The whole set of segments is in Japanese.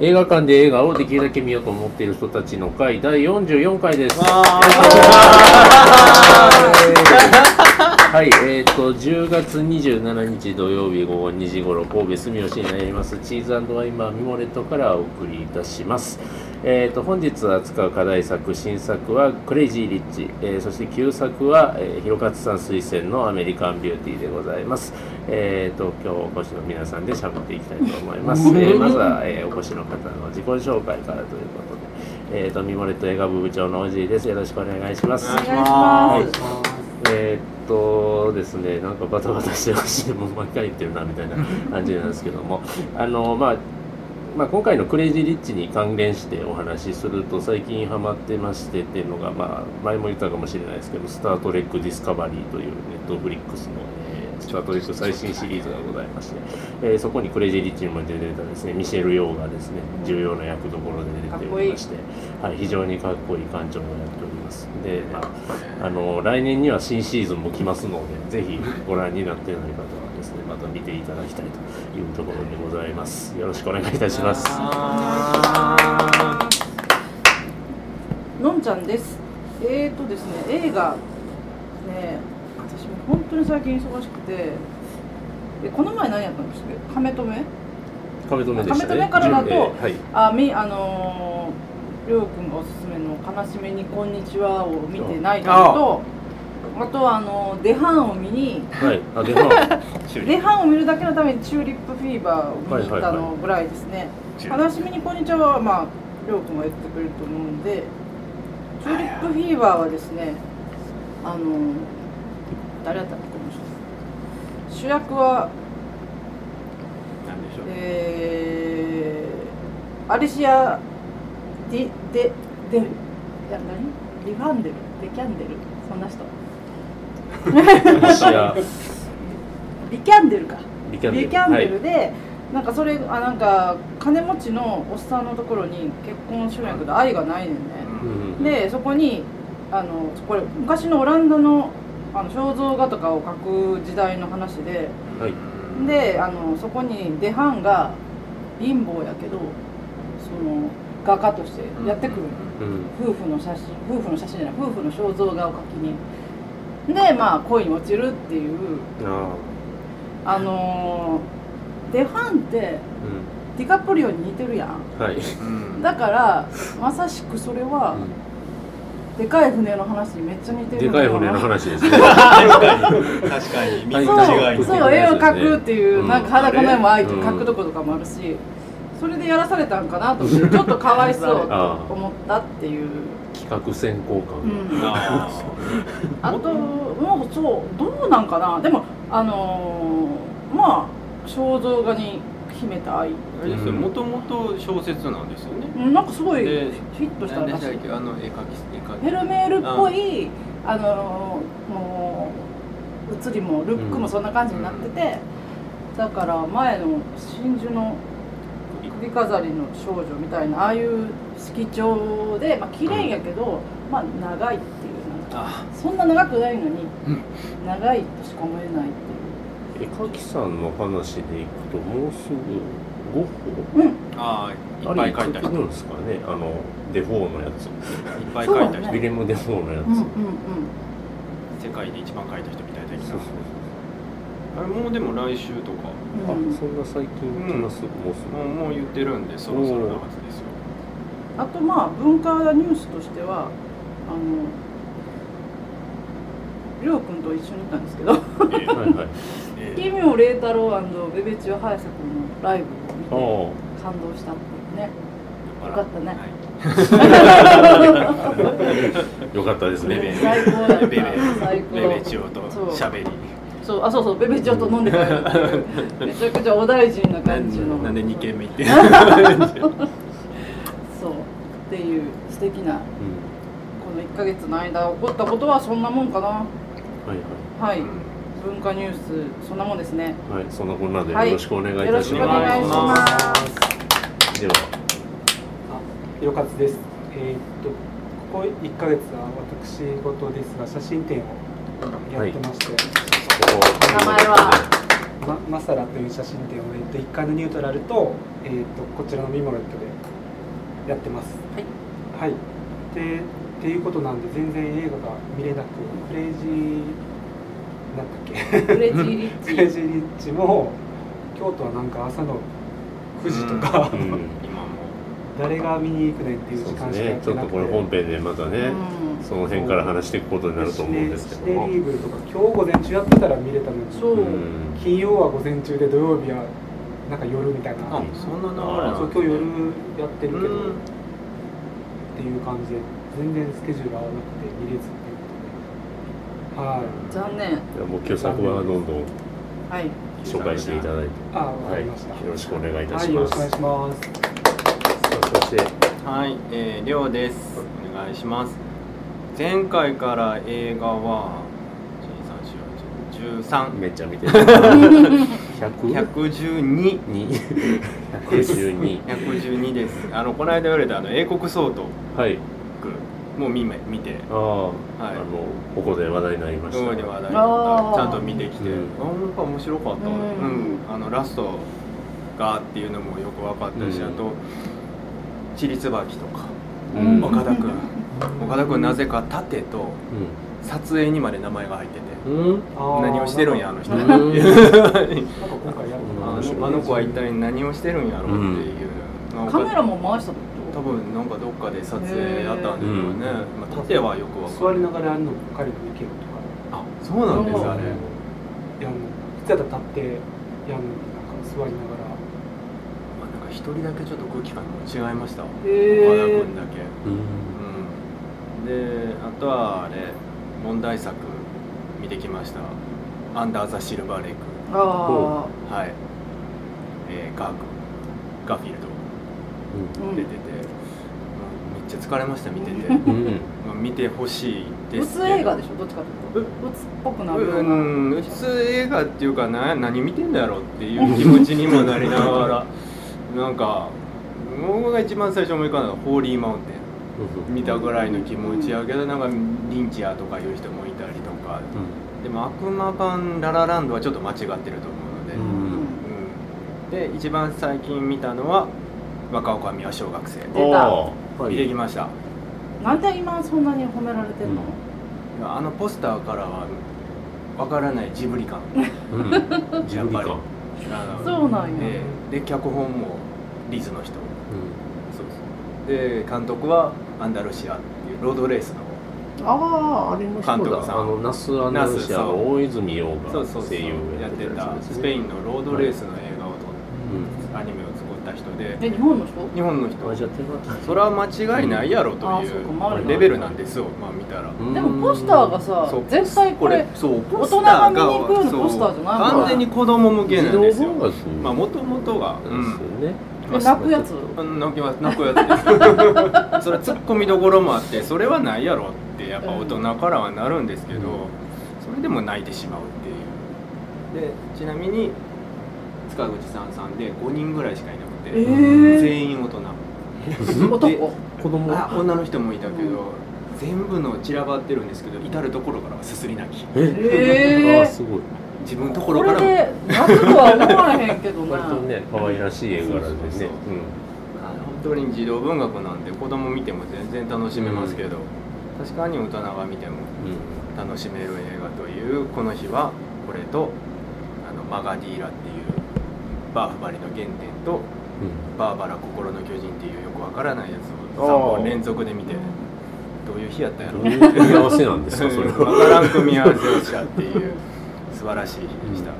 映画館で映画をできるだけ見ようと思っている人たちの会第44回です。はい、えっ、と、10月27日土曜日午後2時頃、神戸住吉にありますチーズワインバーミモレットからお送りいたします。えっ、と、本日扱う課題作、新作はクレイジー・リッチ、えーそして旧作は、えー、広勝さん推薦のアメリカン・ビューティーでございます。えっ、と、今日お越しの皆さんで喋っていきたいと思います。えーまずは、えーお越しの方の自己紹介からということで、えっ、と、ミモレット映画部部長のおじいです。よろしくお願いします。お願いします。えーっとですね、なんかバタバタしてほしい、もう毎回言ってるなみたいな感じなんですけども、あのまあ、まあ、今回のクレイジー・リッチに関連してお話しすると、最近ハマってましてっていうのが、まあ、前も言ったかもしれないですけど、スター・トレック・ディスカバリーというネットフリックスの、えースター・トレック最新シリーズがございまして、えーそこにクレイジー・リッチにも出てたですね、ミシェル・ヨーがですね、重要な役どころで出ておりまして、はい、非常にかっこいい館長をやっております。で、まあ、あの来年には新シーズンも来ますので、ぜひご覧になっていない方はですね、また見ていただきたいというところでございます。よろしくお願いいたします。のんちゃんです。えーとですね、映画ね、私も本当に最近忙しくて、えこの前何やったんですか？亀止め？亀止めでしたね。亀止めからだとえーはい。あ、みあのー、りょうくんがおすすめの悲しめにこんにちはを見てないのと、あとはあのーデハンを見に。はい。あ、でも、デハンを見るだけのためにチューリップフィーバーを見に行ったのぐらいですね。悲しみにこんにちははまありょうくんが言ってくれると思うんで、チューリップフィーバーはですね、あの誰だったっけこの人。主役はなんでしょう。えー、アリシアディデデいや何？リファンデル？デキャンデル？そんな人。リキャンデルか。リキャンデル。ビキャンデルで、なんかそれあなんか金持ちのおっさんのところに結婚しようやけど愛がないねんね、うん。でそこにあのこれ昔のオランダのあの肖像画とかを描く時代の話ではい。であのそこにデハンが貧乏やけどその画家としてやってくる。の、うん。夫婦の写真夫婦の写真じゃない夫婦の肖像画を描きに。でまあ恋に落ちるっていう。ああ。のーデハンってあ。ディカプリオに似てるやん。うん。はい。うん。だからまさしくそれは、でかい船の話にめっちゃ似てるでかい船の話ですね。確かに確かに。見はいそう違いにそう絵を描くっていう、うん。なんか裸の絵もあえてうん。描くとことかもあるし、それでやらされたんかなと思って ちょっとかわいそうと思ったっていう、企画選考う官。ん、ああともうそうどうなんかな。でもあのーまあ肖像画に秘めた愛ーあれですよもともと小説なんですよね。うんなんかすごいでフィットした何でらしい。したっけあの絵描き絵描き。フェルメールっぽいあのもう写りもルックもそんな感じになってて、だから前の真珠の首飾りの少女みたいなああいう色調でまあ綺麗やけど、まあ長いっていうなんかあそんな長くないのに、うん。長いとしか思えないって絵描きさんの話でいくと、もうすぐゴッホ？いううん。あーいっぱい描いた人。いっあれるんですかね？あのデフォーのやつ、ぱい描いた人。ね。ウィレム・デフォーのやつ、うんうんうん。世界で一番描いた人みたいだけどそうそうあれもうでも来週とか。あうんそんな最近来ます、もうすぐ。もうもう言ってるんでそろそろ。なはずですよあとまあ文化ニュースとしてはあのりょうくんと一緒にいたんですけど。えーはいはい。えー奇妙麗太郎ベベチオ早瀬君のライブあを見て感動したっていうね。よかったね。はい。あよかったですベベね最高だったベベベベチオとしゃべりそうあそうそうベベチオと飲んで帰る。っていうめちゃくちゃお大臣な感じの。なんで2軒目行って。そうっていう素敵なうん。この1ヶ月の間起こったことはそんなもんかな。はいはい。文化ニュースそんなもんですね。はいはいそんなこんなでよはい。ろしくお願いいよろしくおたします、願いします。では。ひろかつです。えーっとここ1ヶ月は私事ですが写真展をやってまして、ここ名前は。ままサラという写真展を、えっと、1階のニュートラルと,、えっとこちらのミモレットでやってます。はい。はい。でっていうことなんで全然映画が見れなくクレイジーなんだっけクレイジーリッチ。クレイジーリッチも京都はなんか朝の9時とか、うん。今も 誰が見に行くねんっていう時間しかやですね。ちょっってなくてとこれ本編でまたね、うんその辺から話していくことになると思うんですけど。もリーブルとか今日午前中やってたら見れたのに。金曜は午前中で土曜日はなんか夜みたいな。あそんな流れなんそう今日夜やってるけど、うんっていう感じで全然スケジュール合わなくて見れずっていうことで。はい。残念。いやもう今日作はどんどんはい。紹介していただいて。あわかはいりました、よろしくお願いいたはいよろします、しくお願いします。そして。はい、えー、りょうです。お願いします。前回から映画は1 2 3 4 13めっちゃ見てる。100 112 112 112です。あのこの間言われたあの英国総督はい。もう見め見て。ああ、はい。あのここで話題になりました。どうに話題にあなーった。ちゃんと見てきて、うん。あなんか面白かった、ううん。んあのラストがっていうのもよく分かったし、うん。あと「ちりつばき」とか。うん。岡田君岡田君なぜか盾とう撮影にまで名前が入ってて。何をしてるんやあの人、なん。か今回やるのあの子は一体何をしてるんやろうっていう、まあカメラも回した多こ分なんかどっかで撮影やったんでしょうね、まあ、盾はよく分かる座りながらやるのばっかりでいけるとか。あそうなんですあれ。いやもう普通やったら立ってやるのになんか座りながら。まあ、なんか一人だけちょっと空気感も違いました岡田え君だけ。うんうんであとはあれ問題作見てきました「アンダー・ザ・シルバー・レイクあ」はい、えーガークガーフィールド。あ、うん。出てて、まあめっちゃ疲れました見てて、うん。うんまあ、見てほしいですうつ映画でしょ？どっちかというと。うつっぽくなるようんうつ映画っていうかな何見てんだやろっていう気持ちにもなりながら。なんか僕が一番最初思い浮かんだのは「ホーリーマウンテン」見たぐらいの気持ちやけどなんかリンチやとかいう人もいたりとか。でも悪魔版ララランドはちょっと間違ってると思うので、ううん。んで一番最近見たのは若岡美は小学生。出見てきました、なんで今そんなに褒められてんの、いやあのポスターからはわからないジブリ感。うん。ジブリかやっぱそうなんや、ええ。で脚本もリズの人。うそうですで監督はアンダルシアっていうロードレースのんあああれの人だ監督さん。あのナスアナウンシアの大泉洋がそうそうそう。声優やってたスペインのロードレースの映画を撮っうん。アニメを作った人で。え日本の人？日本の人。あじゃあ手がそれは間違いないやろというレベルなんですよ。まあ見たら。うん。でもポスターがさそう。絶対これそう。大人が見に行くようなポスターじゃない完全に子供向けなんですよ。まあもともとが。なん。ですよね、え泣くやつ？うん泣きます。泣くやつ。で すそれはツッコミどころもあってそれはないやろってやっぱ大人からはなるんですけど、うん。それでも泣いてしまうっていう。でちなみに塚口さんさんで5人ぐらいしかいなくて、えー。全員大人。男で子供？あ女の人もいたけど、全部の散らばってるんですけど至る所からはすすり泣き。ええー。あすごい自分のとこころから。もれで泣くとは思わへんけどな。割とね可愛らしい絵柄でね。本当に児童文学なんで子供見ても全然楽しめますけど、確かに大人が見てもうん。楽しめる映画というこの日はこれとあのマガディーラっていうバーフバリの原点とうん。バーバラ心の巨人っていうよくわからないやつをあー。3本連続で見てどういう日やったんやろどう組み合わせなんですかそれわかはらん組み合わせをしたっていう素晴らしい日でした、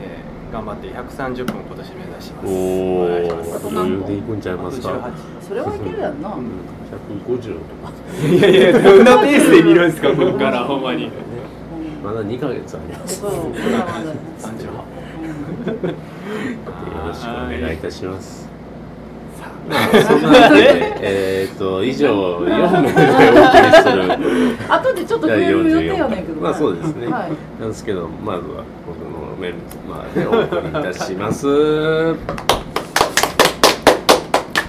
えー頑張って130分今年目指します。お願いします。あとお余裕でいくんちゃいますか？それはいけるやんな、うん。150とか。18いやいやどんなペースで見るんですか？ここからほんまに。うんまだ2ヶ月あります。そう よ38ろしくお願いいたしますさそんなで えっと以上4名でお送りする 後でちょっと増える予定やねんけどね。まあそうですね、はい。なんですけどまずは僕のメールまあねお送りいたします